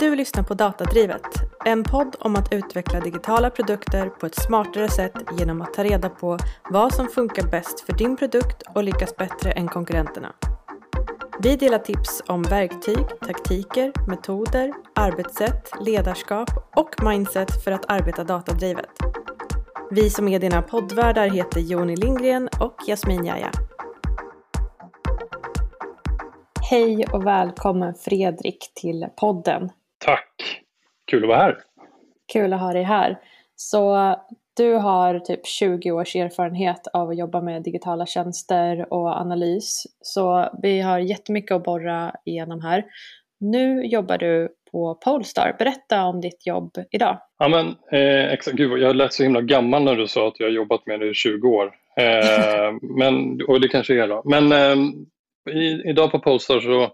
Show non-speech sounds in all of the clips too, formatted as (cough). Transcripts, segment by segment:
Du lyssnar på Datadrivet, en podd om att utveckla digitala produkter på ett smartare sätt genom att ta reda på vad som funkar bäst för din produkt och lyckas bättre än konkurrenterna. Vi delar tips om verktyg, taktiker, metoder, arbetssätt, ledarskap och mindset för att arbeta datadrivet. Vi som är dina poddvärdar heter Joni Lindgren och Jasmin Jaja. Hej och välkommen Fredrik till podden. Tack! Kul att vara här. Kul att ha dig här. Så du har typ 20 års erfarenhet av att jobba med digitala tjänster och analys. Så vi har jättemycket att borra igenom här. Nu jobbar du på Polestar. Berätta om ditt jobb idag. Ja, men, eh, exakt. Gud, jag lät så himla gammal när du sa att jag har jobbat med det i 20 år. Eh, (laughs) men, och det kanske är då. Men eh, i, idag på Polestar så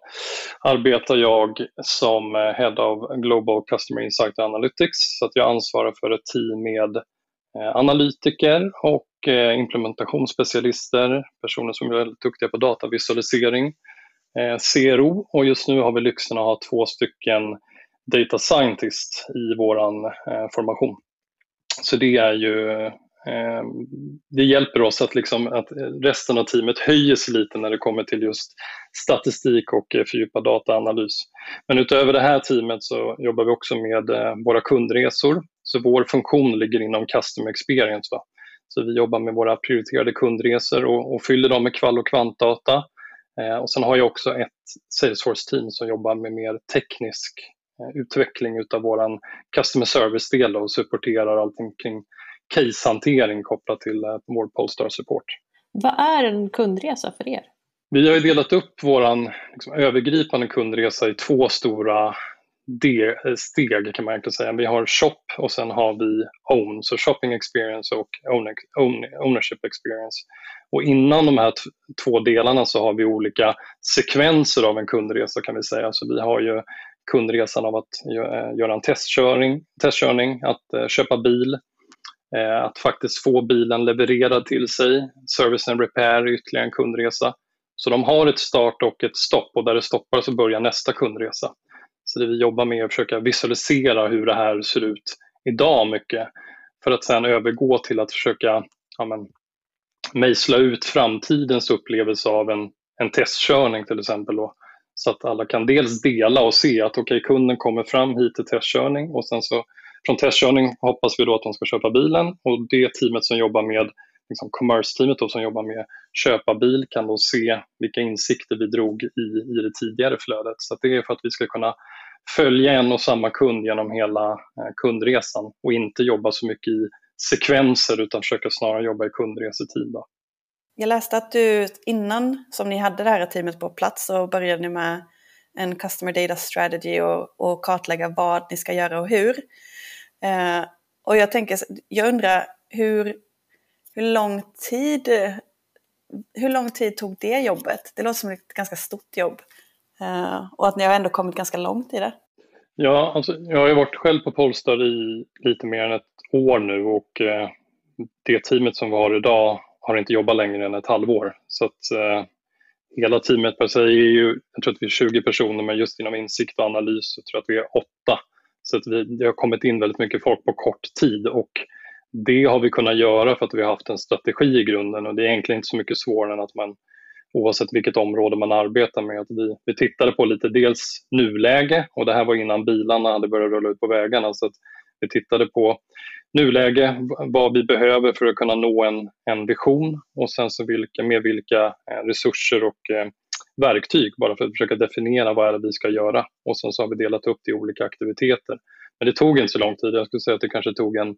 arbetar jag som eh, Head of Global Customer Insight Analytics. Så att jag ansvarar för ett team med eh, analytiker och eh, implementationsspecialister, personer som är väldigt duktiga på datavisualisering, eh, CRO och just nu har vi lyxen att ha två stycken data scientist i vår eh, formation. Så det är ju Ehm, det hjälper oss att, liksom, att resten av teamet höjer sig lite när det kommer till just statistik och eh, fördjupad dataanalys. Men utöver det här teamet så jobbar vi också med eh, våra kundresor. Så vår funktion ligger inom Customer Experience. Va? Så vi jobbar med våra prioriterade kundresor och, och fyller dem med kvall och kvantdata. Eh, och sen har jag också ett Salesforce-team som jobbar med mer teknisk eh, utveckling utav vår Customer Service-del och supporterar allting kring casehantering kopplat till eh, vår Polestar Support. Vad är en kundresa för er? Vi har delat upp vår liksom, övergripande kundresa i två stora steg kan man egentligen säga. Vi har shop och sen har vi own, så shopping experience och ownership experience. Och innan de här två delarna så har vi olika sekvenser av en kundresa kan vi säga. Så vi har ju kundresan av att göra en testkörning, testkörning att eh, köpa bil, Eh, Eh, att faktiskt få bilen levererad till sig, service and repair ytterligare en kundresa. Så de har ett start och ett stopp och där det stoppar så börjar nästa kundresa. Så det vi jobbar med är att försöka visualisera hur det här ser ut idag mycket för att sedan övergå till att försöka ja, men, mejsla ut framtidens upplevelse av en, en testkörning till exempel. Då. Så att alla kan dels dela och se att okay, kunden kommer fram hit till testkörning och sen så från testkörning hoppas vi då att de ska köpa bilen och det teamet som jobbar med liksom commerce-teamet som jobbar med köpa bil kan då se vilka insikter vi drog i, i det tidigare flödet. Så det är för att vi ska kunna följa en och samma kund genom hela eh, kundresan och inte jobba så mycket i sekvenser utan försöka snarare jobba i kundresetid. Då. Jag läste att du innan som ni hade det här teamet på plats så började ni med en Customer Data Strategy och, och kartlägga vad ni ska göra och hur. Eh, och jag tänker, jag undrar hur, hur lång tid hur lång tid tog det jobbet? Det låter som ett ganska stort jobb. Eh, och att ni har ändå kommit ganska långt i det. Ja, alltså, jag har ju varit själv på Polestar i lite mer än ett år nu och eh, det teamet som vi har idag har inte jobbat längre än ett halvår. Så att eh, hela teamet per se är ju, jag tror att vi är 20 personer, men just inom insikt och analys så tror jag att vi är åtta så att vi, det har kommit in väldigt mycket folk på kort tid och det har vi kunnat göra för att vi har haft en strategi i grunden och det är egentligen inte så mycket svårare än att man oavsett vilket område man arbetar med. Att vi, vi tittade på lite dels nuläge och det här var innan bilarna hade börjat rulla ut på vägarna så att vi tittade på nuläge, vad vi behöver för att kunna nå en, en vision och sen så vilka, med vilka eh, resurser och eh, verktyg bara för att försöka definiera vad är det vi ska göra. Och sen så har vi delat upp det i olika aktiviteter. Men det tog inte så lång tid. Jag skulle säga att det kanske tog en,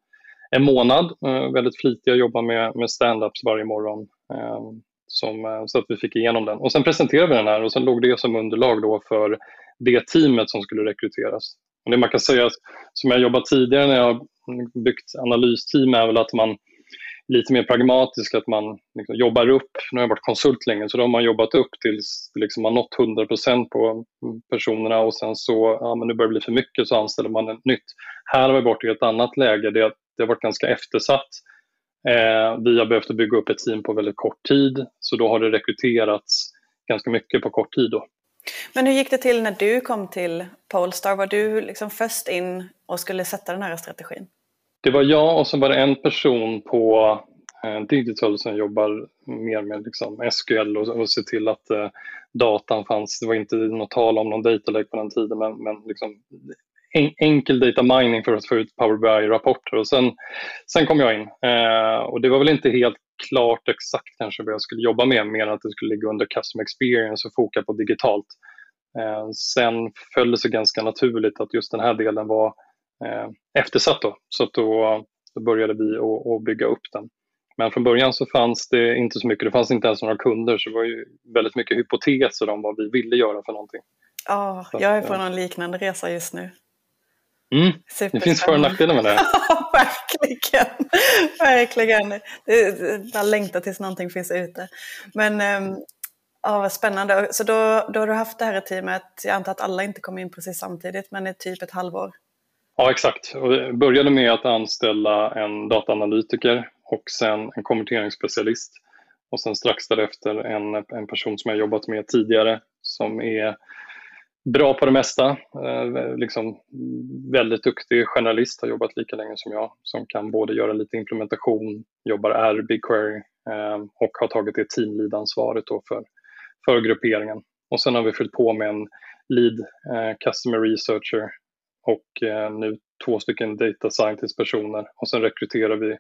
en månad. Eh, väldigt flitiga, jobba med, med stand-ups varje morgon. Eh, som, eh, så att vi fick igenom den. Och sen presenterade vi den här och sen låg det som underlag då för det teamet som skulle rekryteras. Och det man kan säga, som jag jobbat tidigare när jag byggt analysteam, är väl att man lite mer pragmatisk, att man liksom jobbar upp, nu har jag varit konsult länge, så då har man jobbat upp tills liksom man nått 100 på personerna och sen så, ja men nu börjar det bli för mycket så anställer man ett nytt. Här har vi varit i ett annat läge, det, det har varit ganska eftersatt. Eh, vi har behövt bygga upp ett team på väldigt kort tid, så då har det rekryterats ganska mycket på kort tid. Då. Men hur gick det till när du kom till Polestar? Var du liksom först in och skulle sätta den här strategin? Det var jag och så var det en person på eh, Digital som jobbar mer med liksom SQL och, och se till att eh, datan fanns. Det var inte något tal om någon data lake på den tiden men, men liksom en, enkel data mining för att få ut Power BI-rapporter och sen, sen kom jag in. Eh, och det var väl inte helt klart exakt kanske vad jag skulle jobba med mer än att det skulle ligga under custom experience och foka på digitalt. Eh, sen föll det sig ganska naturligt att just den här delen var eh, eftersatt då, så att då, då började vi att bygga upp den. Men från början så fanns det inte så mycket, det fanns inte ens några kunder så det var ju väldigt mycket hypoteser om vad vi ville göra för någonting. Ja, oh, jag är på någon liknande resa just nu. Mm. Det finns för och nackdelar med det. (laughs) Verkligen. verkligen. Jag längtar tills någonting finns ute. Men ehm, ja, vad spännande. Så då, då har du haft det här i teamet, jag antar att alla inte kom in precis samtidigt, men i typ ett halvår? Ja, exakt. Och började med att anställa en dataanalytiker och sen en konverteringsspecialist. Och sen strax därefter en, en person som jag jobbat med tidigare som är bra på det mesta. Eh, liksom väldigt duktig journalist, har jobbat lika länge som jag, som kan både göra lite implementation, jobbar R, BigQuery eh, och har tagit det teamlead-ansvaret för, för grupperingen. Och sen har vi fyllt på med en lead eh, customer researcher och eh, nu två stycken data scientist-personer och sen rekryterar vi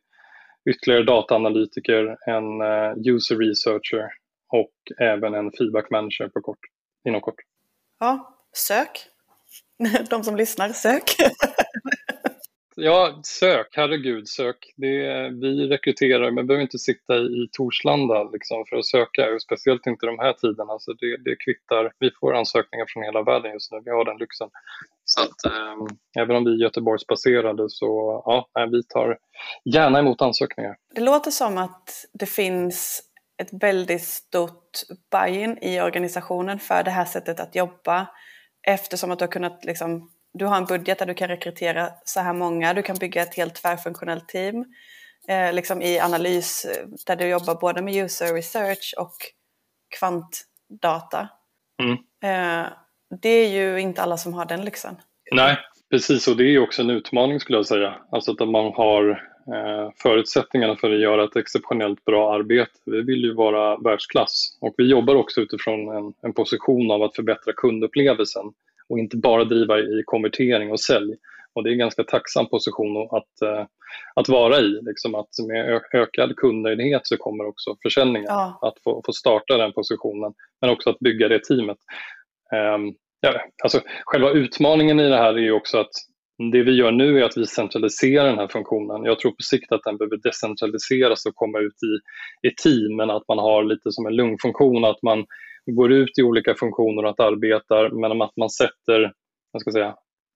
ytterligare dataanalytiker, en eh, user researcher och även en feedback manager på kort, inom kort. Ja, sök. (laughs) De som lyssnar, sök. (laughs) ja, sök, herregud, sök. Det, vi rekryterar, men behöver inte sitta i Torslanda liksom, för att söka, speciellt inte de här tiderna. Så det, det kvittar. Vi får ansökningar från hela världen just nu, vi har den lyxen. Så att, äm, även om vi är Göteborgsbaserade så ja, vi tar gärna emot ansökningar. Det låter som att det finns ett väldigt stort buy-in i organisationen för det här sättet att jobba eftersom att du har kunnat liksom, du har en budget där du kan rekrytera så här många, du kan bygga ett helt tvärfunktionellt team eh, liksom i analys eh, där du jobbar både med user research och kvantdata. Mm. Eh, det är ju inte alla som har den lyxen. Nej, precis och det är också en utmaning skulle jag säga. Alltså att man har eh, förutsättningarna för att göra ett exceptionellt bra arbete. Vi vill ju vara världsklass och vi jobbar också utifrån en, en position av att förbättra kundupplevelsen och inte bara driva i konvertering och sälj. Och det är en ganska tacksam position att, eh, att vara i. Liksom att med ökad kundnöjdhet så kommer också försäljningen. Ja. Att få, få starta den positionen, men också att bygga det teamet. Um, ja, alltså, själva utmaningen i det här är också att det vi gör nu är att vi centraliserar den här funktionen. Jag tror på sikt att den behöver decentraliseras och komma ut i, i team, men att man har lite som en lungfunktion, att man går ut i olika funktioner och att arbetar, men att man sätter jag ska säga,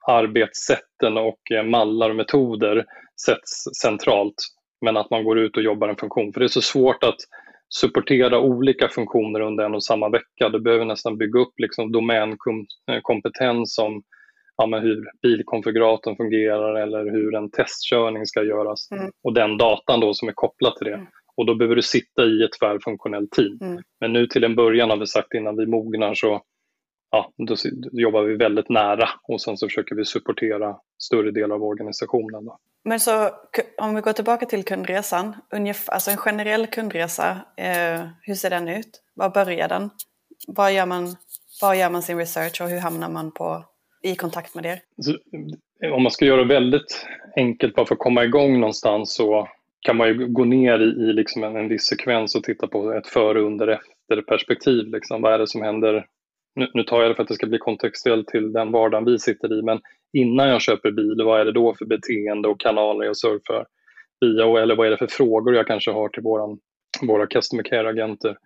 arbetssätten och eh, mallar och metoder sätts centralt, men att man går ut och jobbar en funktion. För det är så svårt att supportera olika funktioner under en och samma vecka. Du behöver nästan bygga upp liksom domänkompetens om ja, men hur bilkonfiguratorn fungerar eller hur en testkörning ska göras. Mm. Och den datan då som är kopplad till det. Och då behöver du sitta i ett tvärfunktionellt team. Mm. Men nu till en början har vi sagt innan vi mognar så ja, då, jobbar vi väldigt nära och sen så försöker vi supportera större delar av organisationen. Då. Men så om vi går tillbaka till kundresan, ungefär, alltså en generell kundresa, eh, hur ser den ut? Var börjar den? Var gör, man, var gör man sin research och hur hamnar man på, i kontakt med er? Så, om man ska göra det väldigt enkelt bara för att komma igång någonstans så kan man ju gå ner i, i liksom en, en viss sekvens och titta på ett före, under, efter perspektiv. Liksom. Vad är det som händer? Nu, nu tar jag det för att det ska bli kontextuellt till den vardagen vi sitter i, men innan jag köper bil, vad är det då för beteende och kanaler jag surfar via? Eller vad är det för frågor jag kanske har till våran, våra customer care-agenter?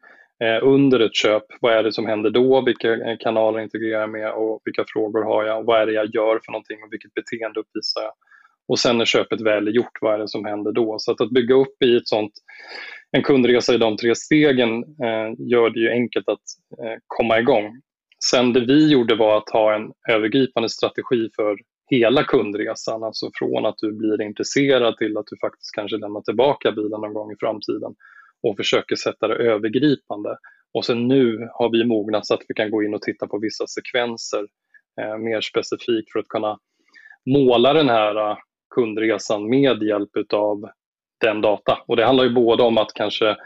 Eh, under ett köp, vad är det som händer då? Vilka eh, kanaler integrerar jag med och vilka frågor har jag? Vad är det jag gör för någonting och vilket beteende uppvisar jag? Och sen när köpet väl är gjort, vad är det som händer då? Så att, att bygga upp i ett sånt, en kundresa i de tre stegen eh, gör det ju enkelt att eh, komma igång. Sen det vi gjorde var att ha en övergripande strategi för hela kundresan, alltså från att du blir intresserad till att du faktiskt kanske lämnar tillbaka bilen någon gång i framtiden och försöker sätta det övergripande. Och sen nu har vi mognat så att vi kan gå in och titta på vissa sekvenser eh, mer specifikt för att kunna måla den här eh, kundresan med hjälp av den data. Och det handlar ju både om att kanske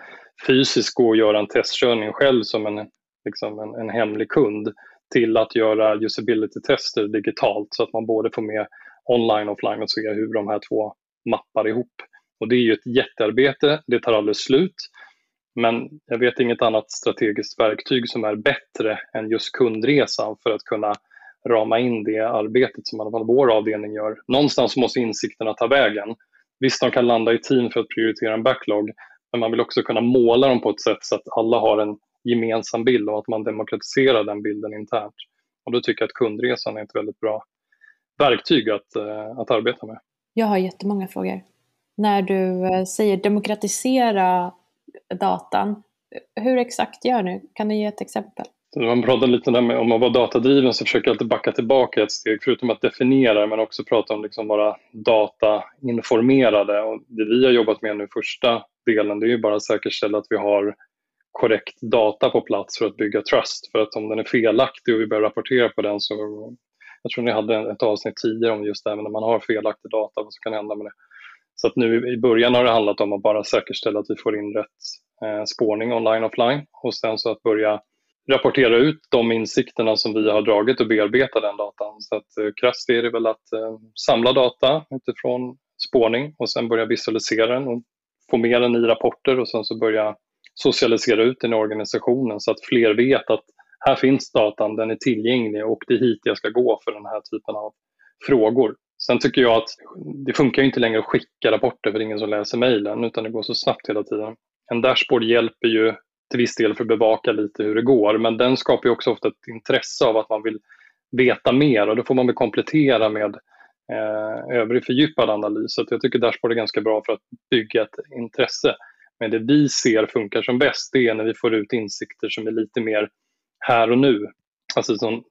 fysiskt gå och göra en testkörning själv som en, liksom en, en hemlig kund till att göra usability-tester digitalt så att man både får med online och offline och se hur de här två mappar ihop. Och det är ju ett jättearbete, det tar aldrig slut. Men jag vet inget annat strategiskt verktyg som är bättre än just kundresan för att kunna rama in det arbetet som i alla fall vår avdelning gör. Någonstans måste insikterna ta vägen. Visst, de kan landa i team för att prioritera en backlog, men man vill också kunna måla dem på ett sätt så att alla har en gemensam bild och att man demokratiserar den bilden internt. Och då tycker jag att kundresan är ett väldigt bra verktyg att, eh, att arbeta med. Jag har jättemånga frågor. När du eh, säger demokratisera datan, hur exakt gör ni? Kan du ge ett exempel? Så man pratar lite om att vara datadriven så försöker jag alltid backa tillbaka ett steg, förutom att definiera, men också prata om liksom vara datainformerade. Och det vi har jobbat med nu, första delen, det är ju bara att säkerställa att vi har korrekt data på plats för att bygga trust. För att om den är felaktig och vi börjar rapportera på den så, jag tror ni hade ett avsnitt tidigare om just det, men när man har felaktig data, vad som kan hända med det. Så att nu i början har det handlat om att bara säkerställa att vi får in rätt eh, spårning online och offline och sen så att börja rapportera ut de insikterna som vi har dragit och bearbeta den datan. Så att eh, krasst är det väl att eh, samla data utifrån spårning och sen börja visualisera den och få med den i rapporter och sen så börja socialisera ut den i organisationen så att fler vet att här finns datan, den är tillgänglig och det är hit jag ska gå för den här typen av frågor. Sen tycker jag att det funkar inte längre att skicka rapporter för det är ingen som läser mejlen utan det går så snabbt hela tiden. En dashboard hjälper ju till viss del för att bevaka lite hur det går men den skapar också ofta ett intresse av att man vill veta mer och då får man väl komplettera med eh, övrig fördjupad analys. Så jag tycker dashboard är ganska bra för att bygga ett intresse. Men det vi ser funkar som bäst det är när vi får ut insikter som är lite mer här och nu. Alltså som,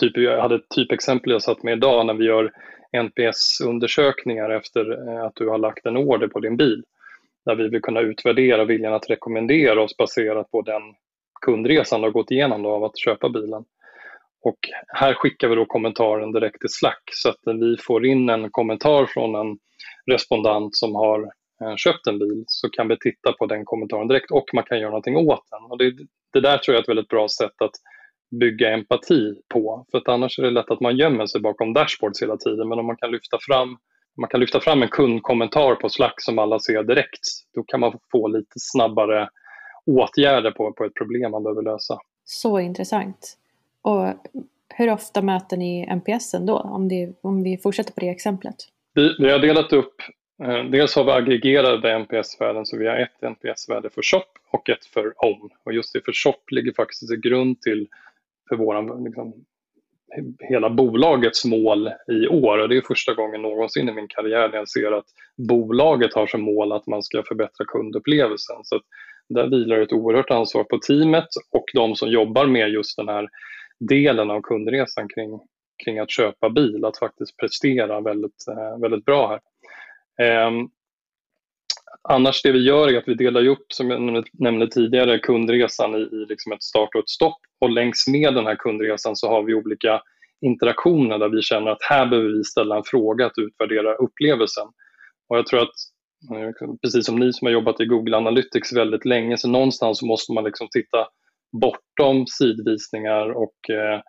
typ, jag hade ett typexempel jag satt med idag när vi gör NPS-undersökningar efter eh, att du har lagt en order på din bil. Där vi vill kunna utvärdera viljan att rekommendera oss baserat på den kundresan du har gått igenom då, av att köpa bilen. Och här skickar vi då kommentaren direkt till Slack så att vi får in en kommentar från en respondent som har eh, köpt en bil så kan vi titta på den kommentaren direkt och man kan göra någonting åt den. Och det, det där tror jag är ett väldigt bra sätt att bygga empati på. För att annars är det lätt att man gömmer sig bakom dashboards hela tiden. Men om man kan lyfta fram, man kan lyfta fram en kundkommentar på Slack som alla ser direkt, då kan man få lite snabbare åtgärder på, på ett problem man behöver lösa. Så intressant. Och hur ofta möter ni NPSen då, om, det, om vi fortsätter på det exemplet? Vi, vi har delat upp, eh, dels har vi aggregerade NPS-värden, så vi har ett NPS-värde för shop och ett för own. Och just det för shop ligger faktiskt till grund till för våran, liksom, hela bolagets mål i år. Och det är första gången någonsin i min karriär när jag ser att bolaget har som mål att man ska förbättra kundupplevelsen. Så där vilar ett oerhört ansvar på teamet och de som jobbar med just den här delen av kundresan kring, kring att köpa bil, att faktiskt prestera väldigt, eh, väldigt bra här. Um, annars det vi gör är att vi delar upp, som jag nämnde tidigare, kundresan i, i liksom ett start och ett stopp. Och längs med den här kundresan så har vi olika interaktioner där vi känner att här behöver vi ställa en fråga att utvärdera upplevelsen. Och jag tror att, precis som ni som har jobbat i Google Analytics väldigt länge, så någonstans måste man liksom titta bortom sidvisningar och eh,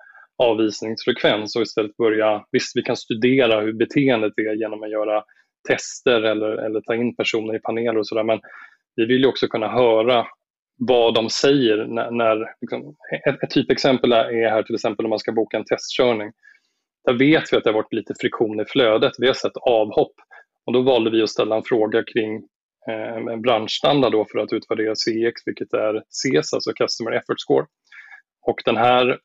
avvisningsfrekvens och istället börja, visst vi kan studera hur beteendet är genom att göra tester eller, eller ta in personer i paneler och sådär men vi vill ju också kunna höra vad de säger när, när liksom, ett, ett typexempel är här till exempel om man ska boka en testkörning. Där vet vi att det har varit lite friktion i flödet, vi har sett avhopp och då valde vi att ställa en fråga kring eh, en branschstandard då för att utvärdera CX, vilket är CES, alltså Customer Effort Score. Och den här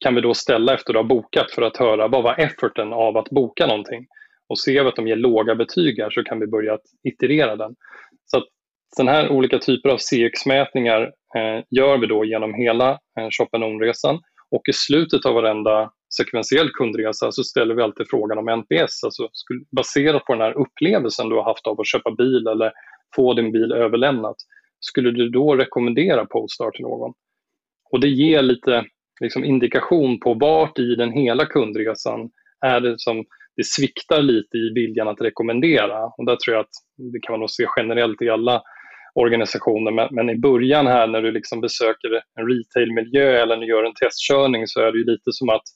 kan vi då ställa efter att ha bokat för att höra vad var efforten av att boka någonting. Och ser vi att de ger låga betyg här så kan vi börja iterera den. Så att den här olika typer av CX-mätningar eh, gör vi då genom hela eh, Shop resan och i slutet av varenda sekventiell kundresa så ställer vi alltid frågan om NPS, alltså baserat på den här upplevelsen du har haft av att köpa bil eller få din bil överlämnat. skulle du då rekommendera Polestar till någon? Och det ger lite liksom, indikation på vart i den hela kundresan är det som det sviktar lite i viljan att rekommendera. Och där tror jag att det kan man nog se generellt i alla organisationer. Men, men i början här när du liksom besöker en retailmiljö eller när du gör en testkörning så är det lite som att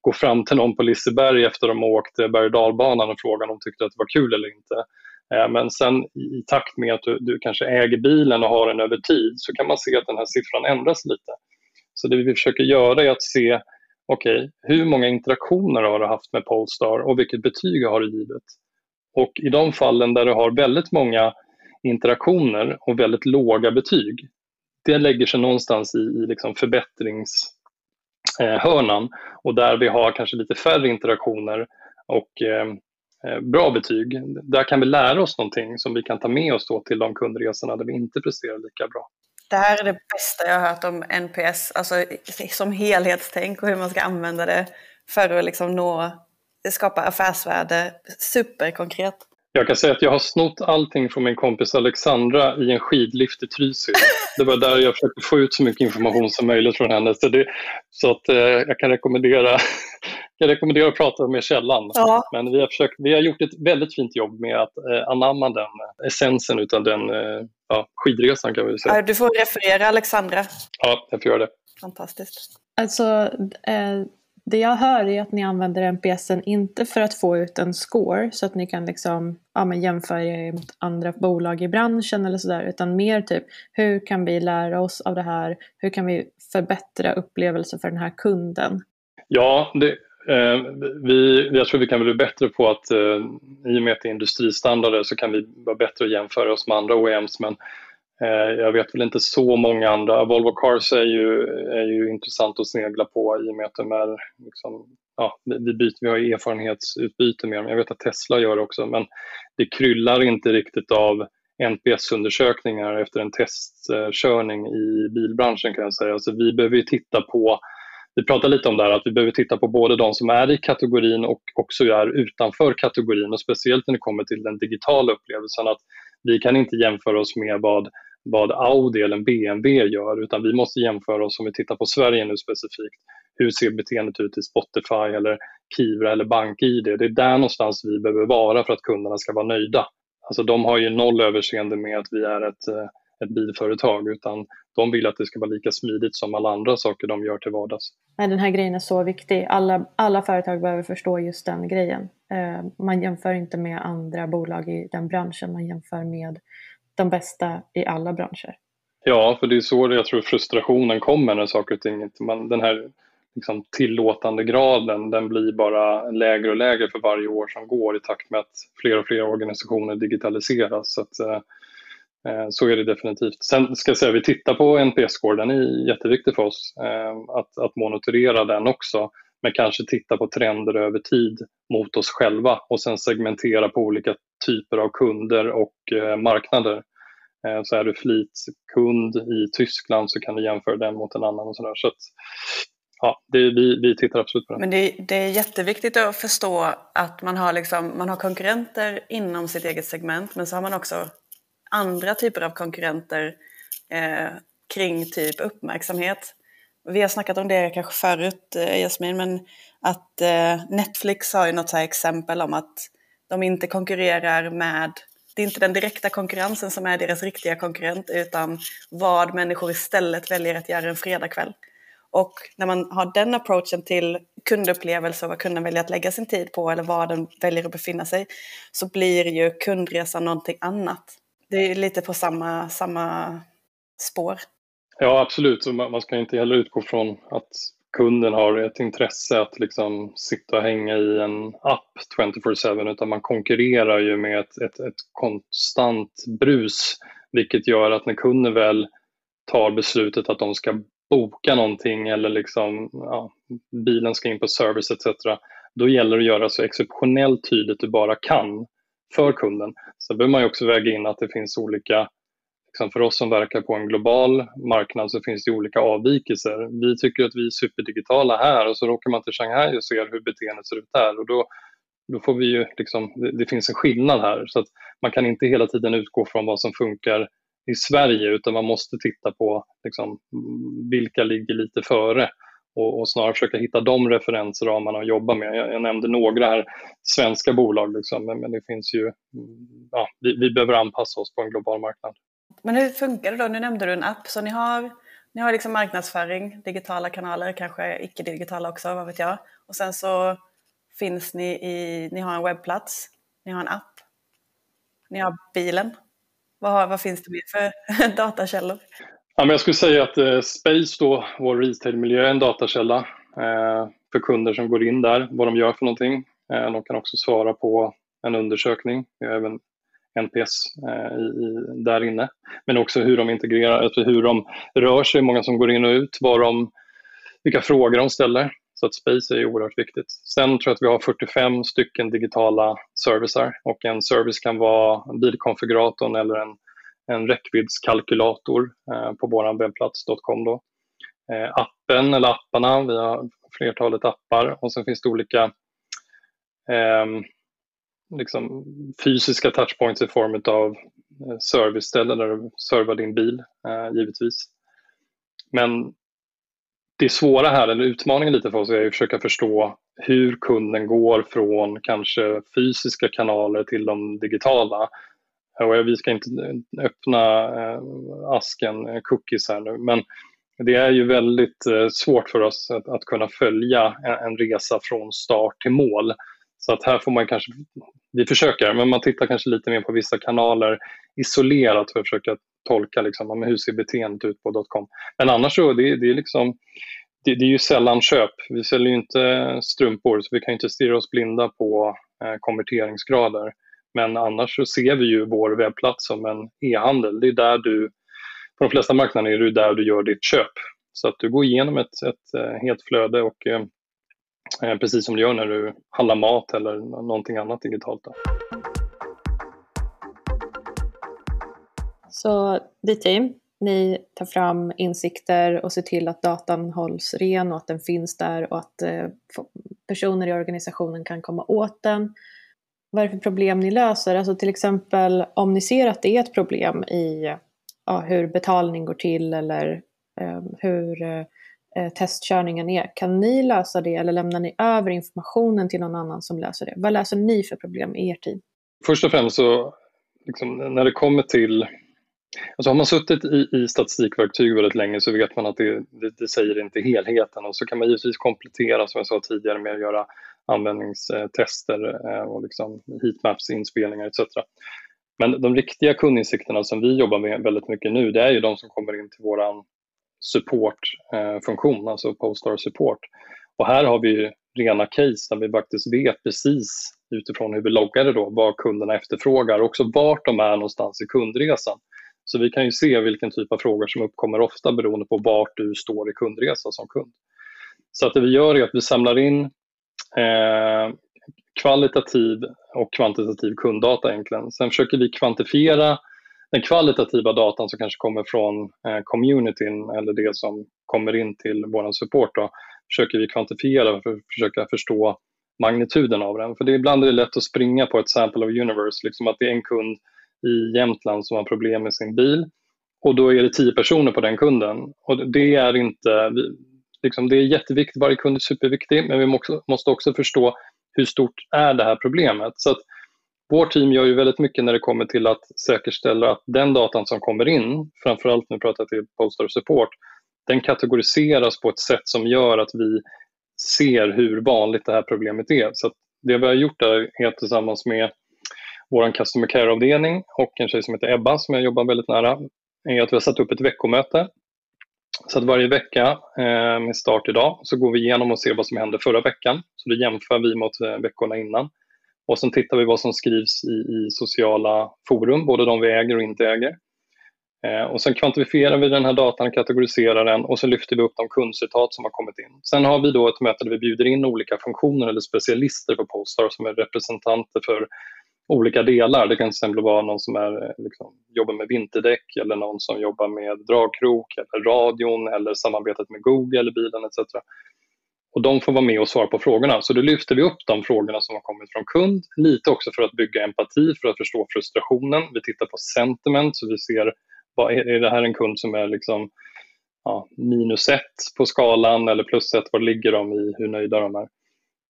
gå fram till någon på Liseberg efter att de åkt berg och dalbanan och fråga om de tyckte att det var kul eller inte. Eh, men sen i takt med att du, du, kanske äger bilen och har den över tid så kan man se att den här siffran ändras lite. Så det vi försöker göra är att se okej, okay, hur många interaktioner har du haft med Polestar och vilket betyg har du givit? Och i de fallen där du har väldigt många interaktioner och väldigt låga betyg, det lägger sig någonstans i, i liksom förbättringshörnan eh, och där vi har kanske lite färre interaktioner och eh, eh, bra betyg, där kan vi lära oss någonting som vi kan ta med oss till de kundresorna där vi inte presterar lika bra. Det här är det bästa jag har hört om NPS, alltså som helhetstänk och hur man ska använda det för att liksom nå, skapa affärsvärde superkonkret. Jag kan säga att jag har snott allting från min kompis Alexandra i en skidlift i Trysil. Det var där jag försökte få ut så mycket information som möjligt från henne. Så, det, så att, eh, jag kan rekommendera (laughs) jag rekommenderar att prata med källan. Ja. Men vi har, försökt, vi har gjort ett väldigt fint jobb med att eh, anamma den essensen utav den eh, ja, skidresan kan vi säga. Ja, du får referera Alexandra. Ja, jag får göra det. Fantastiskt. Alltså, eh, det jag hör är att ni använder NPSen inte för att få ut en score så att ni kan liksom, ja, men jämföra er mot andra bolag i branschen eller sådär utan mer typ hur kan vi lära oss av det här? Hur kan vi förbättra upplevelsen för den här kunden? Ja, det, Eh, vi, jag tror vi kan bli bättre på att, eh, i och med att det är industristandarder, så kan vi vara bättre att jämföra oss med andra OEMs. Men eh, jag vet väl inte så många andra. Volvo Cars är ju, är ju intressant att snegla på i och med att de är, liksom, ja, vi, byter, vi har erfarenhetsutbyte med dem. Jag vet att Tesla gör det också, men det kryllar inte riktigt av NPS-undersökningar efter en testkörning i bilbranschen kan jag säga. Alltså, vi behöver titta på vi pratar lite om det här att vi behöver titta på både de som är i kategorin och också är utanför kategorin och speciellt när det kommer till den digitala upplevelsen att vi kan inte jämföra oss med vad, vad Audi eller BMW gör utan vi måste jämföra oss om vi tittar på Sverige nu specifikt. Hur ser beteendet ut i Spotify eller Kivra eller BankID? Det är där någonstans vi behöver vara för att kunderna ska vara nöjda. Alltså de har ju noll överseende med att vi är ett eh, ett bilföretag utan de vill att det ska vara lika smidigt som alla andra saker de gör till vardags. Nej, den här grejen är så viktig. Alla, alla företag behöver förstå just den grejen. Eh, man jämför inte med andra bolag i den branschen, man jämför med de bästa i alla branscher. Ja, för det är så jag tror frustrationen kommer när saker och ting. Man, den här liksom, tillåtande graden den blir bara lägre och lägre för varje år som går i takt med att fler och fler organisationer digitaliseras. Så att, Eh, Eh, så är det definitivt. Sen ska jag säga, vi tittar på NPS-score, den är jätteviktig för oss eh, att, att monitorera den också. Men kanske titta på trender över tid mot oss själva och sen segmentera på olika typer av kunder och eh, marknader. Eh, så är du flitkund i Tyskland så kan du jämföra den mot en annan och sådär. Så att, ja, det, vi, vi tittar absolut på det. Men det, det, är jätteviktigt att förstå att man har, liksom, man har konkurrenter inom sitt eget segment men så har man också andra typer av konkurrenter eh, kring typ uppmärksamhet. Vi har snackat om det kanske förut, eh, Jasmin, men att eh, Netflix har ju något så exempel om att de inte konkurrerar med, det är inte den direkta konkurrensen som är deras riktiga konkurrent, utan vad människor istället väljer att göra en fredagkväll. Och när man har den approachen till kundupplevelse och vad kunden väljer att lägga sin tid på eller var den väljer att befinna sig, så blir ju kundresan någonting annat. Det är lite på samma, samma spår. Ja, absolut. Så man ska inte heller utgå från att kunden har ett intresse att liksom sitta och hänga i en app 24-7 utan man konkurrerar ju med ett, ett, ett, konstant brus vilket gör att när kunden väl tar beslutet att de ska boka någonting eller liksom, ja, bilen ska in på service etc. Då gäller det att göra så exceptionellt tydligt du bara kan för kunden. Sen behöver man också väga in att det finns olika, liksom för oss som verkar på en global marknad så finns det olika avvikelser. Vi tycker att vi är superdigitala här och så råkar man till Shanghai och ser hur beteendet ser ut där och då, då får vi ju liksom, det, det finns en skillnad här så att man kan inte hela tiden utgå från vad som funkar i Sverige utan man måste titta på liksom, mm, vilka ligger lite före och, och snarare försöka hitta de referensramarna att jobba med. Jag, jag nämnde några här svenska bolag, liksom, men, men, det finns ju, ja, vi, vi behöver anpassa oss på en global marknad. Men hur funkar det då? Nu nämnde du en app, så ni har, ni har liksom marknadsföring, digitala kanaler, kanske icke-digitala också, vad vet jag. Och sen så finns ni i, ni har en webbplats, ni har en app, ni har bilen. Vad, vad finns det mer för (laughs) datakällor? Ja, men jag skulle säga att eh, Space, då, vår retailmiljö, är en datakälla eh, för kunder som går in där, vad de gör för någonting. Eh, de kan också svara på en undersökning. Vi har även NPS eh, i, där inne. Men också hur de integrerar, alltså hur de rör sig, många som går in och ut, vad de, vilka frågor de ställer. Så att Space är oerhört viktigt. Sen tror jag att vi har 45 stycken digitala servicer och en service kan vara bilkonfiguratorn eller en, en räckviddskalkylator eh, på vår webbplats.com. Då. Eh, appen eller apparna, vi har flertalet appar och sen finns det olika eh, liksom, fysiska touchpoints i form av eh, serviceställen där du servar din bil, eh, givetvis. Men det svåra här, eller utmaningen lite för oss, är att försöka förstå hur kunden går från kanske fysiska kanaler till de digitala. Eh, och vi ska inte eh, öppna eh, asken eh, cookies här nu, men det är ju väldigt eh, svårt för oss att, att kunna följa en, en, resa från start till mål. Så att här får man kanske, vi försöker, men man tittar kanske lite mer på vissa kanaler isolerat för att försöka tolka liksom, hur ser beteendet ut på .com. Men annars så, det, det är liksom, det, det, är ju sällan köp. Vi säljer ju inte strumpor så vi kan inte stirra oss blinda på eh, konverteringsgrader. Men annars så ser vi ju vår webbplats som en e-handel. Det är där du, på de flesta marknader är det där du gör ditt köp. Så att du går igenom ett, ett eh, helt flöde och eh, eh, precis som du gör när du handlar mat eller någonting annat digitalt. Då. Så ditt team, ni tar fram insikter och ser till att datan hålls ren och att den finns där och att eh, personer i organisationen kan komma åt den. Vad är det för problem ni löser? Alltså till exempel om ni ser att det är ett problem i ja, hur betalning går till eller eh, hur eh, testkörningen är. Kan ni lösa det eller lämnar ni över informationen till någon annan som löser det? Vad löser ni för problem i er tid? Först och främst så liksom, när det kommer till Alltså har man suttit i, i statistikverktyg väldigt länge så vet man att det, det, det, säger inte helheten och så kan man givetvis komplettera som jag sa tidigare med att göra användningstester eh, och liksom heatmaps, inspelningar etc. Men de riktiga kundinsikterna som vi jobbar med väldigt mycket nu det är ju de som kommer in till vår supportfunktion, eh, alltså Postar support. Och här har vi rena case där vi faktiskt vet precis utifrån hur vi loggar det då vad kunderna efterfrågar och också vart de är någonstans i kundresan. Så vi kan ju se vilken typ av frågor som uppkommer ofta beroende på vart du står i kundresan som kund. Så att det vi gör är att vi samlar in eh, kvalitativ och kvantitativ kunddata egentligen. Sen försöker vi kvantifiera den kvalitativa datan som kanske kommer från eh, communityn eller det som kommer in till vår support. Då, försöker vi kvantifiera för att försöka förstå magnituden av den. För det, ibland är det lätt att springa på ett sample of universe, liksom att det är en kund i Jämtland som har problem med sin bil och då är det tio personer på den kunden. Och det är inte, liksom, det är jätteviktigt, varje kund är superviktig, men vi måste också förstå hur stort är det här problemet. Så att vårt team gör ju väldigt mycket när det kommer till att säkerställa att den datan som kommer in, framförallt nu pratar jag till Polestar Support, den kategoriseras på ett sätt som gör att vi ser hur vanligt det här problemet är. Så det vi har gjort där är tillsammans med vår customer care-avdelning och en tjej som heter Ebba som jag jobbar väldigt nära är att vi har satt upp ett veckomöte. Så att varje vecka eh, med start idag så går vi igenom och ser vad som hände förra veckan. Så det jämför vi mot eh, veckorna innan. Och sen tittar vi vad som skrivs i, i sociala forum, både de vi äger och inte äger. Eh, och sen kvantifierar vi den här datan, kategoriserar den och så lyfter vi upp de kundcitat som har kommit in. Sen har vi då ett möte där vi bjuder in olika funktioner eller specialister på Polestar som är representanter för olika delar. Det kan till exempel vara någon som är, eh, liksom, jobbar med vinterdäck eller någon som jobbar med dragkrok eller radion eller samarbetet med Google eller bilen etc. Och de får vara med och svara på frågorna. Så då lyfter vi upp de frågorna som har kommit från kund, lite också för att bygga empati, för att förstå frustrationen. Vi tittar på sentiment, så vi ser är det här en kund som är liksom, ja, minus ett på skalan eller plus ett? Var ligger de i? Hur nöjda de är?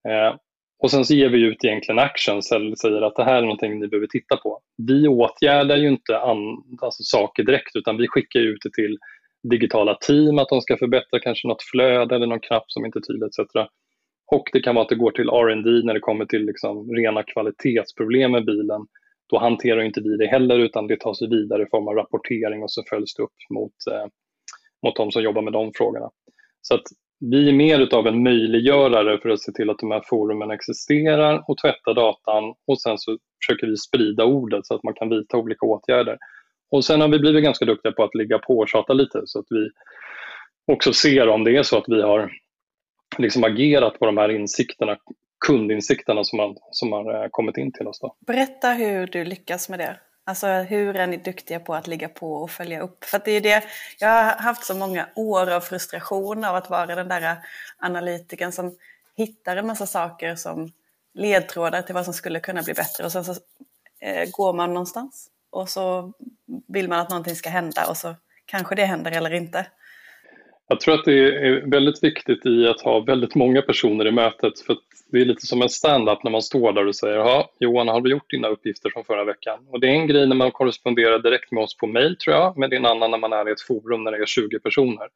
Eh, och sen så ger vi ut egentligen actions eller säger att det här är någonting ni behöver titta på. Vi åtgärdar ju inte an, alltså saker direkt utan vi skickar ut det till digitala team att de ska förbättra kanske något flöde eller någon knapp som inte är tydlig etc. Och det kan vara att det går till R&D när det kommer till liksom rena kvalitetsproblem med bilen. Då hanterar inte vi det heller utan det tas vidare i form av rapportering och så följs det upp mot, eh, mot de som jobbar med de frågorna. Så att vi är mer av en möjliggörare för att se till att de här forumen existerar och tvätta datan och sen så försöker vi sprida ordet så att man kan vidta olika åtgärder. Och sen har vi blivit ganska duktiga på att ligga på och tjata lite så att vi också ser om det är så att vi har liksom agerat på de här insikterna, kundinsikterna som har, som har eh, kommit in till oss. Då. Berätta hur du lyckas med det. Alltså hur är ni duktiga på att ligga på och följa upp? För det är det, jag har haft så många år av frustration av att vara den där analytikern som hittar en massa saker som ledtrådar till vad som skulle kunna bli bättre och sen så eh, går man någonstans och så vill man att någonting ska hända och så kanske det händer eller inte. Jag tror att det är väldigt viktigt i att ha väldigt många personer i mötet för det är lite som en stand-up när man står där och säger ja, Johan, har du gjort dina uppgifter från förra veckan? Och det är en grej när man korresponderar direkt med oss på mail tror jag, men det är en annan när man är i ett forum när det är 20 personer.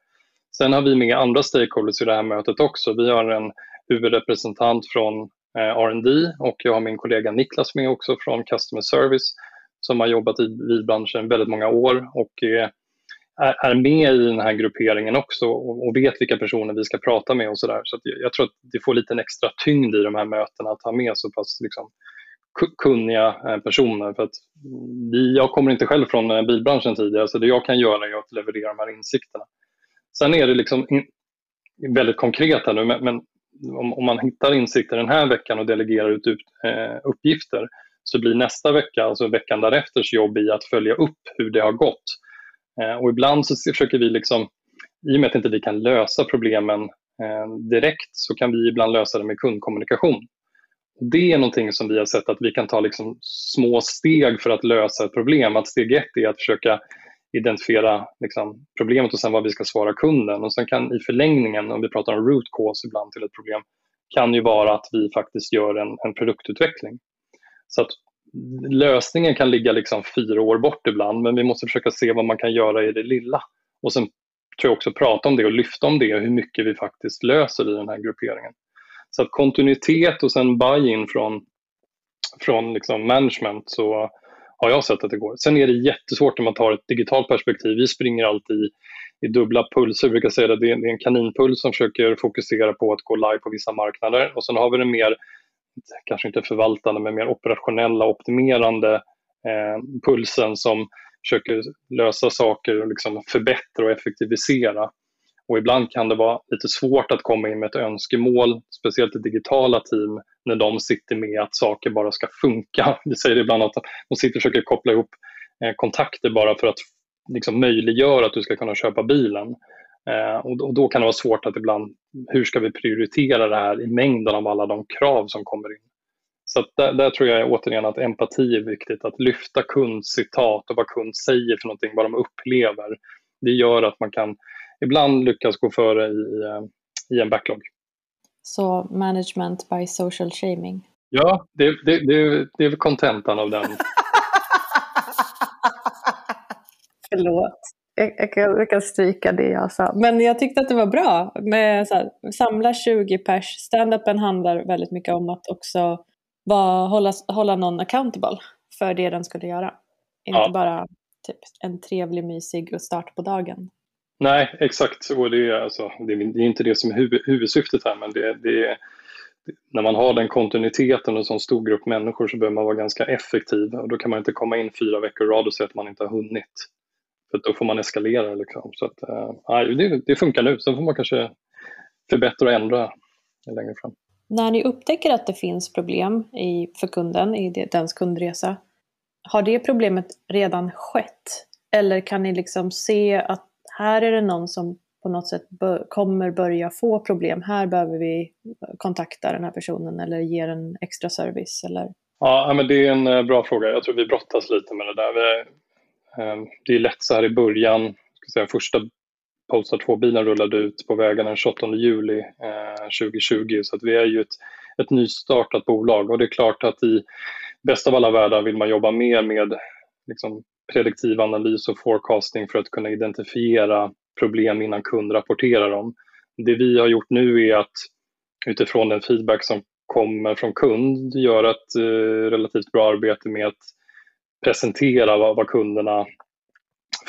Sen har vi med andra stakeholders i det här mötet också. Vi har en huvudrepresentant från eh, R&D och jag har min kollega Niklas med också från Customer Service som har jobbat i bilbranschen väldigt många år och är är med i den här grupperingen också och vet vilka personer vi ska prata med och sådär. Så, så jag tror att det får lite en extra tyngd i de här mötena att ha med så pass liksom, kunniga eh, personer. För att vi, jag kommer inte själv från eh, bilbranschen tidigare så det jag kan göra är att leverera de här insikterna. Sen är det liksom in, väldigt konkret här nu men, men om, om, man hittar insikter den här veckan och delegerar ut, ut eh, uppgifter så blir nästa vecka, alltså veckan därefters jobb i att följa upp hur det har gått Eh, Eh, och ibland så försöker vi, liksom, i och med att inte vi kan lösa problemen eh, direkt, så kan vi ibland lösa det med kundkommunikation. Det är någonting som vi har sett att vi kan ta liksom små steg för att lösa ett problem. Att steg ett är att försöka identifiera liksom, problemet och sen vad vi ska svara kunden. Och sen kan i förlängningen, om vi pratar om root cause ibland till ett problem, kan ju vara att vi faktiskt gör en, en produktutveckling. Så att lösningen kan ligga liksom fyra år bort ibland, men vi måste försöka se vad man kan göra i det lilla. Och sen tror jag också prata om det och lyfta om det hur mycket vi faktiskt löser i den här grupperingen. Så att kontinuitet och sen buy-in från, från liksom management så har jag sett att det går. Sen är det jättesvårt när man tar ett digitalt perspektiv. Vi springer alltid i, i dubbla pulser. Vi brukar säga att det är en kaninpuls som försöker fokusera på att gå live på vissa marknader och sen har vi den mer kanske inte förvaltande, men mer operationella, optimerande eh, pulsen som försöker lösa saker och liksom förbättra och effektivisera. Och ibland kan det vara lite svårt att komma in med ett önskemål, speciellt i digitala team, när de sitter med att saker bara ska funka. (laughs) Vi säger ibland att de sitter och försöker koppla ihop eh, kontakter bara för att liksom möjliggöra att du ska kunna köpa bilen. Eh, och, då kan det vara svårt att ibland, hur ska vi prioritera det här i mängden av alla de krav som kommer in? Så där, där, tror jag återigen att empati är viktigt, att lyfta kundcitat och vad kund säger för någonting, vad de upplever. Det gör att man kan ibland lyckas gå före i, eh, i en backlog. Så management by social shaming? Ja, det, det, det, det är väl kontentan av den. (laughs) Förlåt jag, jag, kan, jag kan stryka det jag sa. Men jag tyckte att det var bra med så här, samla 20 pers. Standupen handlar väldigt mycket om att också var, hålla, hålla någon accountable för det den skulle göra. Inte ja. bara typ, en trevlig, mysig start på dagen. Nej, exakt. Och det, är, alltså, det, är, inte det som är huvud, huvudsyftet här, men det, det är, när man har den kontinuiteten och en sån stor grupp människor så behöver man vara ganska effektiv och då kan man inte komma in fyra veckor i rad och säga att man inte har hunnit. För då får man eskalera. Liksom. Så att, äh, det, det, funkar nu. Sen får man kanske förbättra och ändra längre fram. När ni upptäcker att det finns problem i, för kunden i dens kundresa, har det problemet redan skett? Eller kan ni liksom se att här är det någon som på något sätt bör, kommer börja få problem. Här behöver vi kontakta den här personen eller ge en extra service. Eller? Ja, men det är en eh, bra fråga. Jag tror vi brottas lite med det där. Ehm, det är lätt så här i början, ska säga, första Polestar 2-bilen rullade ut på vägarna den 28 juli eh, 2020 så att vi är ju ett, ett nystartat bolag och det är klart att i bästa av alla världar vill man jobba mer med liksom, prediktiv analys och forecasting för att kunna identifiera problem innan kund rapporterar dem. Det vi har gjort nu är att utifrån den feedback som kommer från kund göra ett eh, relativt bra arbete med att presentera vad, vad, kunderna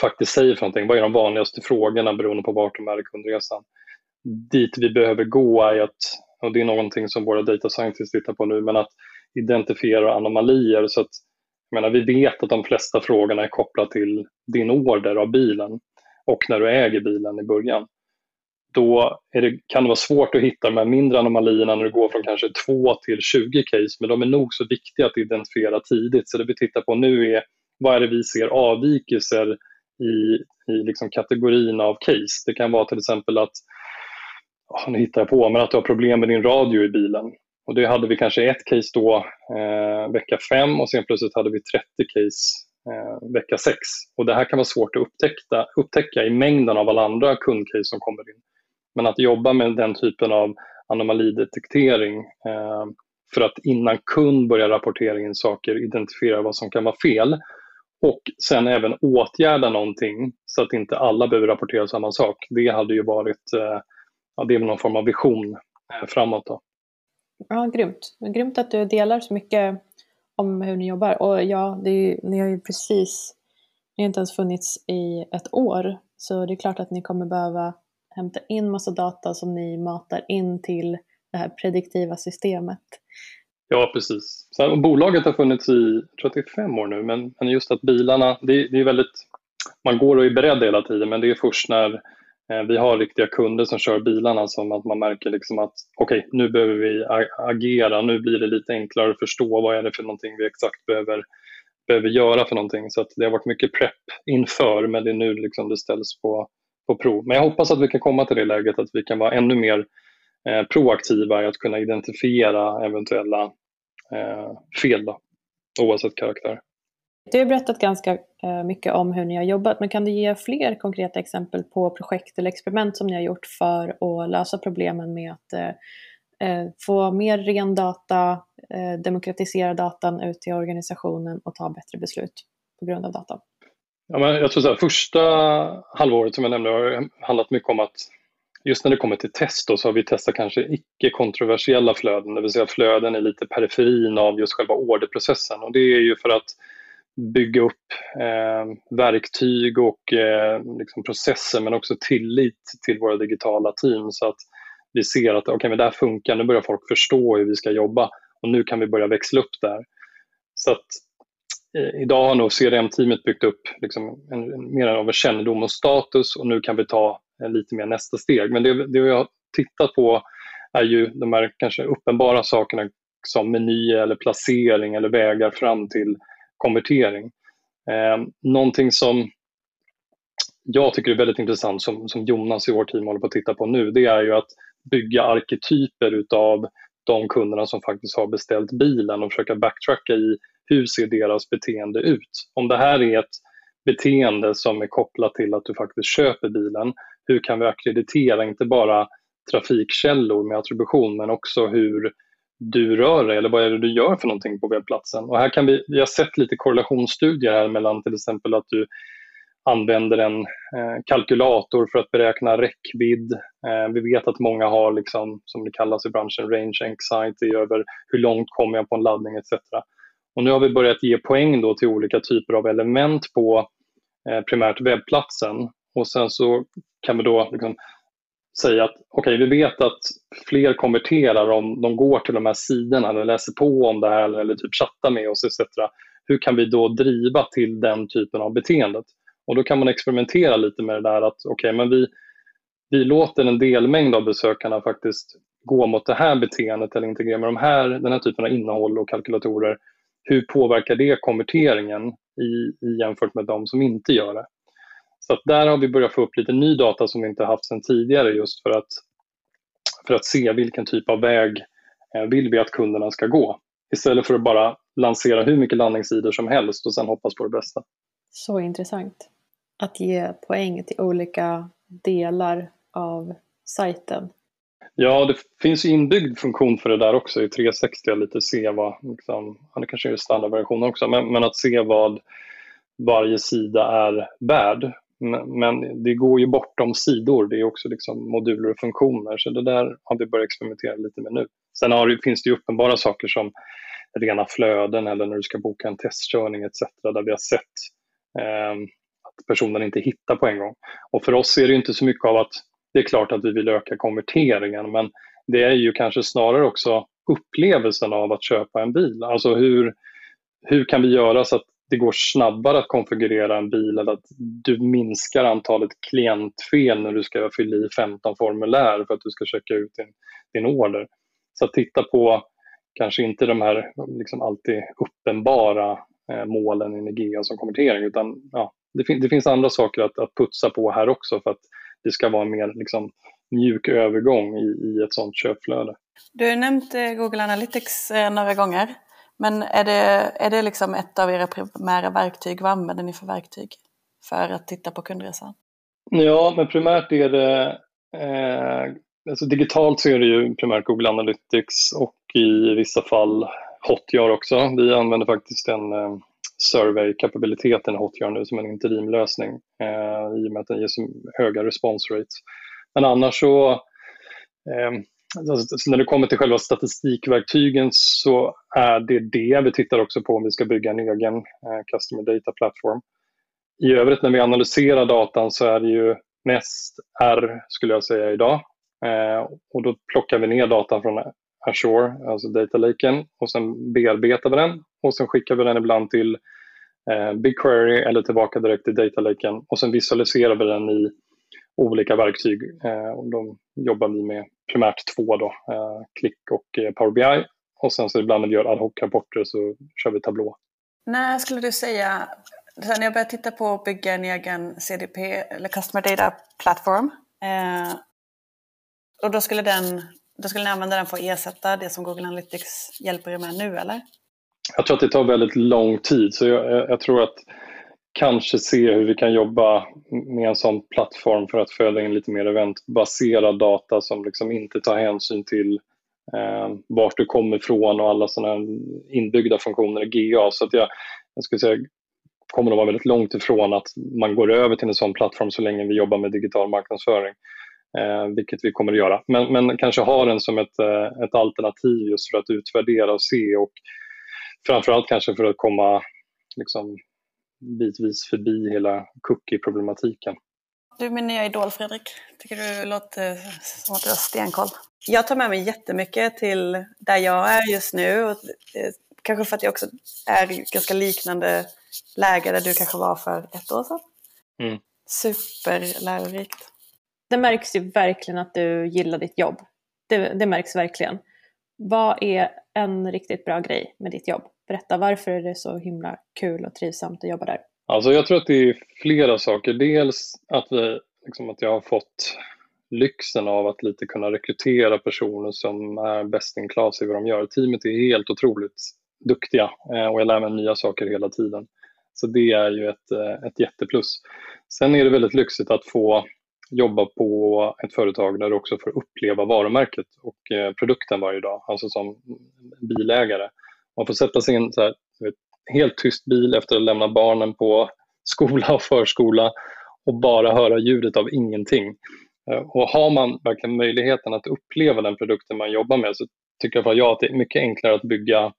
faktiskt säger för någonting. Vad är de vanligaste frågorna beroende på vart de är i kundresan? Dit vi behöver gå är att, och det är någonting som våra data scientists tittar på nu, men att identifiera anomalier så att jag menar, vi vet att de flesta frågorna är kopplade till din order av bilen och när du äger bilen i början. Då det, kan det vara svårt att hitta de här mindre anomalierna när du går från kanske 2 till 20 case, men de är nog så viktiga att identifiera tidigt. Så det vi tittar på nu är vad är det vi ser avvikelser i, i liksom kategorin av case. Det kan vara till exempel att, oh, nu hittar jag på, men att du har problem med din radio i bilen. Och det hade vi kanske ett case då eh, vecka 5 och sen plötsligt hade vi 30 case eh, vecka 6. Och det här kan vara svårt att upptäcka, upptäcka i mängden av alla andra kundcase som kommer in. Men att jobba med den typen av anomalidetektering eh, för att innan kund börjar rapportera in saker identifiera vad som kan vara fel och sen även åtgärda någonting så att inte alla behöver rapportera samma sak. Det hade ju varit eh, ja, det är någon form av vision eh, framåt. Då. Ja, grymt. Grymt att du delar så mycket om hur ni jobbar. Och ja, är, ni har ju precis, ni har inte ens funnits i ett år. Så det är klart att ni kommer behöva hämta in massa data som ni matar in till det här prediktiva systemet. Ja, precis. Så bolaget har funnits i 35 år nu, men, men just att bilarna, det, det är väldigt, man går och är beredd hela tiden, men det är först när Eh, vi har riktiga kunder som kör bilarna som att man märker liksom att okej, okay, nu behöver vi agera, nu blir det lite enklare att förstå vad är det för någonting vi exakt behöver, behöver göra för någonting. Så att det har varit mycket prepp inför, men det är nu liksom det ställs på, på prov. Men jag hoppas att vi kan komma till det läget att vi kan vara ännu mer eh, proaktiva i att kunna identifiera eventuella eh, fel, då, oavsett karaktär. Du har berättat ganska eh, mycket om hur ni har jobbat, men kan du ge fler konkreta exempel på projekt eller experiment som ni har gjort för att lösa problemen med att eh, eh få mer ren data, eh, demokratisera datan ut till organisationen och ta bättre beslut på grund av datan? Ja, men jag tror så här, första halvåret som jag nämnde har handlat mycket om att just när det kommer till test då, så har vi testat kanske icke kontroversiella flöden, det vill säga flöden i lite periferin av just själva orderprocessen. Och det är ju för att bygga upp eh, verktyg och eh, liksom processer men också tillit till våra digitala team så att vi ser att okay, men det här funkar, nu börjar folk förstå hur vi ska jobba och nu kan vi börja växla upp där. Så att, Eh, idag har nog CRM-teamet byggt upp liksom en, en, mer av en kännedom och status och nu kan vi ta eh, lite mer nästa steg. Men det, det vi har tittat på är ju de här kanske uppenbara sakerna som meny eller placering eller vägar fram till konvertering. Eh, någonting som jag tycker är väldigt intressant som, som Jonas i vårt team håller på att titta på nu det är ju att bygga arketyper utav de kunderna som faktiskt har beställt bilen och försöka backtracka i hur ser deras beteende ut. Om det här är ett beteende som är kopplat till att du faktiskt köper bilen, hur kan vi akkreditera inte bara trafikkällor med attribution men också hur du rör dig eller vad är det du gör för någonting på webbplatsen. Och här kan vi, vi har sett lite korrelationsstudier här mellan till exempel att du använder en eh, kalkylator för att beräkna räckvidd. Eh, vi vet att många har, liksom, som det kallas i branschen, range anxiety över hur långt kommer jag på en laddning etc. Och nu har vi börjat ge poäng då till olika typer av element på eh, primärt webbplatsen. Och sen så kan vi då liksom säga att okej, okay, vi vet att fler konverterar om de går till de här sidorna eller läser på om det här eller typ chattar med oss etc. Hur kan vi då driva till den typen av beteendet? Och då kan man experimentera lite med det där att okej, okay, men vi, vi låter en delmängd av besökarna faktiskt gå mot det här beteendet eller integrera med de här, den här typen av innehåll och kalkylatorer. Hur påverkar det konverteringen i, i jämfört med de som inte gör det? Så att där har vi börjat få upp lite ny data som vi inte haft sedan tidigare just för att, för att se vilken typ av väg eh, vill vi att kunderna ska gå. Istället för att bara lansera hur mycket landningssidor som helst och sen hoppas på det bästa. Så intressant. Att ge poäng till olika delar av sajten. Ja, det finns inbyggd funktion för det där också i 360, att lite se vad, liksom, ja, det kanske är standardversionen också, men, men, att se vad varje sida är värd. Men, men, det går ju bortom sidor, det är också liksom moduler och funktioner, så det där har vi börjat experimentera lite med nu. Sen har, finns det ju uppenbara saker som rena flöden eller när du ska boka en testkörning etc. där vi har sett eh, personen inte hittar på en gång. Och för oss är det inte så mycket av att det är klart att vi vill öka konverteringen men det är ju kanske snarare också upplevelsen av att köpa en bil. Alltså hur, hur kan vi göra så att det går snabbare att konfigurera en bil eller att du minskar antalet klientfel när du ska fylla i 15 formulär för att du ska checka ut din, din order. Så att titta på kanske inte de här liksom alltid uppenbara eh, målen i Nigea som konvertering utan ja, det, fin det, finns andra saker att, att putsa på här också för att det ska vara en mer liksom, mjuk övergång i, i ett sådant köpflöde. Du har nämnt eh, Google Analytics eh, några gånger. Men är det, är det liksom ett av era primära verktyg? Vad använder ni för verktyg för att titta på kundresan? Ja, men primärt är det eh, alltså digitalt så är det ju primärt Google Analytics och i vissa fall Hotjar också. Vi använder faktiskt en eh, survey-kapabiliteten i Hotjar nu som en interimlösning eh, i och med att den ger så höga response rates. Men annars så eh, alltså, när det kommer till själva statistikverktygen så är det det vi tittar också på om vi ska bygga en egen eh, Customer Data Platform. I övrigt när vi analyserar datan så är det ju mest R skulle jag säga idag. Eh, och då plockar vi ner datan från Azure, alltså data laken och sen bearbetar vi den och sen skickar vi den ibland till eh, BigQuery eller tillbaka direkt till Datalaken och sen visualiserar vi den i olika verktyg. Eh, och de jobbar vi med primärt två då, eh, Click och eh, Power BI. Och sen så ibland när vi gör ad hoc-rapporter så kör vi Tablå. När skulle du säga, när jag började titta på att bygga en egen CDP eller Customer Data Platform, eh, och då skulle, den, då skulle ni använda den för att ersätta det som Google Analytics hjälper er med nu, eller? Jag tror att det tar väldigt lång tid, så jag, jag tror att kanske se hur vi kan jobba med en sån plattform för att föda in lite mer eventbaserad data som liksom inte tar hänsyn till eh, vart du kommer ifrån och alla sådana inbyggda funktioner i GA. Så att jag, jag skulle säga kommer att vara väldigt långt ifrån att man går över till en sån plattform så länge vi jobbar med digital marknadsföring. Eh, vilket vi kommer att göra. Men, men kanske ha den som ett, eh, ett alternativ just för att utvärdera och se och framförallt kanske för att komma liksom, bitvis förbi hela cookie-problematiken. Du min nya idol Fredrik. Tycker du låter som att du har stenkoll. Jag tar med mig jättemycket till där jag är just nu. Och eh, kanske för att jag också är i ganska liknande läge där du kanske var för ett år sedan. Mm. Superlärorikt. Det märks ju verkligen att du gillar ditt jobb. Det, det märks verkligen. Vad är en riktigt bra grej med ditt jobb? Berätta, varför är det så himla kul och trivsamt att jobba där? Alltså jag tror att det är flera saker. Dels att, vi, liksom att jag har fått lyxen av att lite kunna rekrytera personer som är bäst in class i vad de gör. Teamet är helt otroligt duktiga eh, och jag lär mig nya saker hela tiden. Så det är ju ett, eh, ett jätteplus. Sen är det väldigt lyxigt att få jobba på ett företag där du också får uppleva varumärket och eh, produkten varje dag, alltså som bilägare. Man får sätta sig i en så här, vet, helt tyst bil efter att ha lämnat barnen på skola och förskola och bara höra ljudet av ingenting. Eh, och har man verkligen möjligheten att uppleva den produkten man jobbar med så tycker jag, jag att det är mycket enklare att bygga,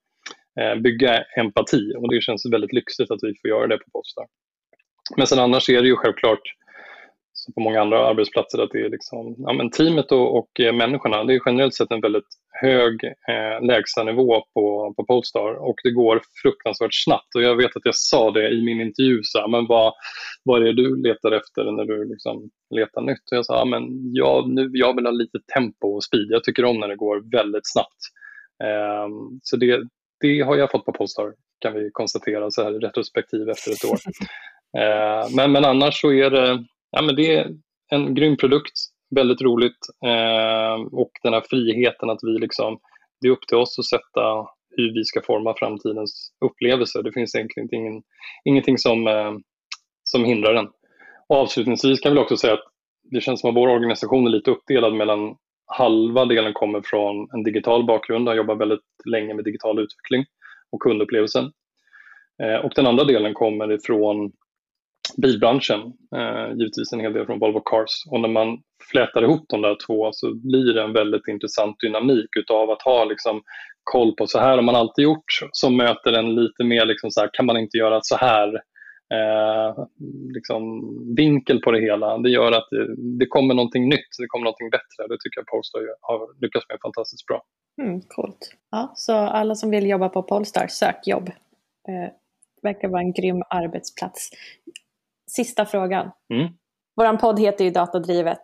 eh, bygga empati och det känns väldigt lyxigt att vi får göra det på Postar. Men sen annars är det ju självklart som på många andra arbetsplatser att det är liksom, ja, men teamet och, och eh, människorna, det är generellt sett en väldigt hög eh, lägstanivå på, på Polestar och det går fruktansvärt snabbt. Och jag vet att jag sa det i min intervju, så här, men vad, vad är det du letar efter när du liksom letar nytt? Och jag sa, ja, men jag, nu, jag vill ha lite tempo och speed. Jag tycker om när det går väldigt snabbt. Eh, så det, det har jag fått på Polestar, kan vi konstatera så här i retrospektiv efter ett år. (laughs) Eh, men, men annars så är det ja, men det är en grym produkt, väldigt roligt eh, och den här friheten att vi liksom, det är upp till oss att sätta hur vi ska forma framtidens upplevelser. Det finns egentligen ingen, ingenting som, eh, som hindrar den. Och avslutningsvis kan vi också säga att det känns som att vår organisation är lite uppdelad mellan halva delen kommer från en digital bakgrund, har jobbat väldigt länge med digital utveckling och kundupplevelsen. Eh, och den andra delen kommer ifrån bilbranschen, eh, givetvis en hel del från Volvo Cars. Och när man flätar ihop de där två så blir det en väldigt intressant dynamik utav att ha liksom koll på så här har man alltid gjort som möter en lite mer liksom så här, kan man inte göra så här eh, liksom vinkel på det hela. Det gör att det, det, kommer någonting nytt, det kommer någonting bättre. Det tycker jag Polestar har lyckats med fantastiskt bra. Mm, coolt. Ja, så alla som vill jobba på Polestar, sök jobb. Eh, verkar vara en grym arbetsplats. Sista frågan. Mm. Vår podd heter ju Datadrivet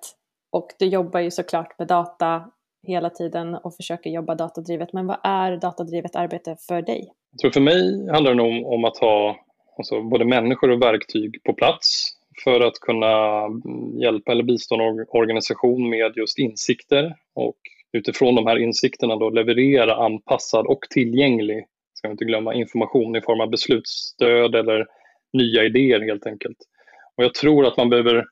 och du jobbar ju såklart med data hela tiden och försöker jobba datadrivet. Men vad är datadrivet arbete för dig? Jag tror för mig handlar det nog om att ha alltså, både människor och verktyg på plats för att kunna hjälpa eller bistå en organisation med just insikter och utifrån de här insikterna då leverera anpassad och tillgänglig, ska vi inte glömma, information i form av beslutsstöd eller nya idéer helt enkelt. Och jag tror att man behöver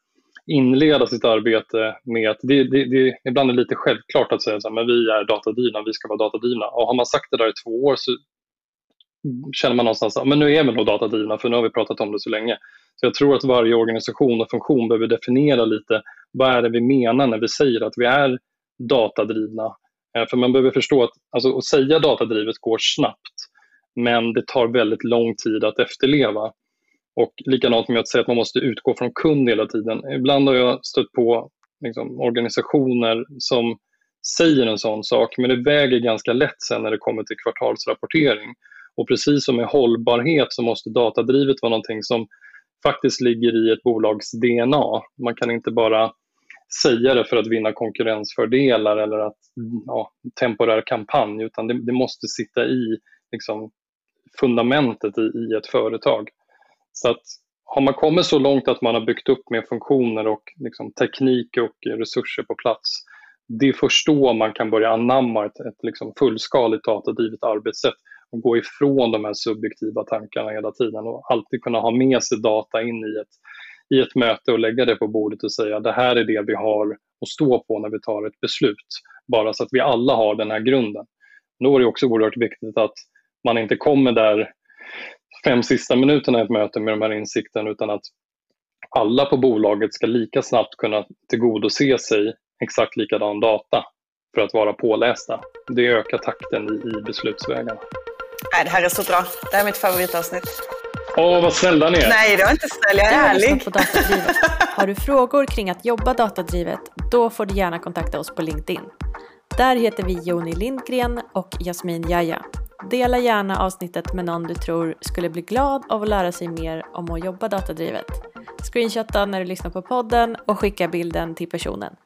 inleda sitt arbete med att det, det, det ibland är lite självklart att säga att vi är datadrivna, vi ska vara datadrivna. Och har man sagt det där i två år så känner man någonstans att nu är vi nog datadrivna för nu har vi pratat om det så länge. Så jag tror att varje organisation och funktion behöver definiera lite vad är det vi menar när vi säger att vi är datadrivna. Eh, för man behöver förstå att alltså, att säga datadrivet går snabbt men det tar väldigt lång tid att efterleva. Och likadant med att säga att man måste utgå från kund hela tiden. Ibland har jag stött på liksom, organisationer som säger en sån sak, men det väger ganska lätt sen när det kommer till kvartalsrapportering. Och precis som med hållbarhet så måste datadrivet vara någonting som faktiskt ligger i ett bolags DNA. Man kan inte bara säga det för att vinna konkurrensfördelar eller att ja, temporär kampanj, utan det, det måste sitta i liksom, fundamentet i, i ett företag. Så att har man kommit så långt att man har byggt upp med funktioner och liksom teknik och resurser på plats, det är först då man kan börja anamma ett, ett liksom fullskaligt datadrivet arbetssätt och gå ifrån de här subjektiva tankarna hela tiden och alltid kunna ha med sig data in i ett, i ett möte och lägga det på bordet och säga det här är det vi har att stå på när vi tar ett beslut. Bara så att vi alla har den här grunden. Då är det också oerhört viktigt att man inte kommer där fem sista minuterna i ett möte med de här insikterna utan att alla på bolaget ska lika snabbt kunna tillgodose sig exakt likadan data för att vara pålästa. Det ökar takten i, beslutsvägarna. Nej, det här är så bra. Det här är mitt favoritavsnitt. Åh, vad snälla ni är. Nej, det var inte snäll. Jag är ärlig. På datadrivet. Har du frågor kring att jobba datadrivet, då får du gärna kontakta oss på LinkedIn. Där heter vi Joni Lindgren och Jasmin Jaja. Dela gärna avsnittet med någon du tror skulle bli glad av att lära sig mer om att jobba datadrivet. Screenshotta när du lyssnar på podden och skicka bilden till personen.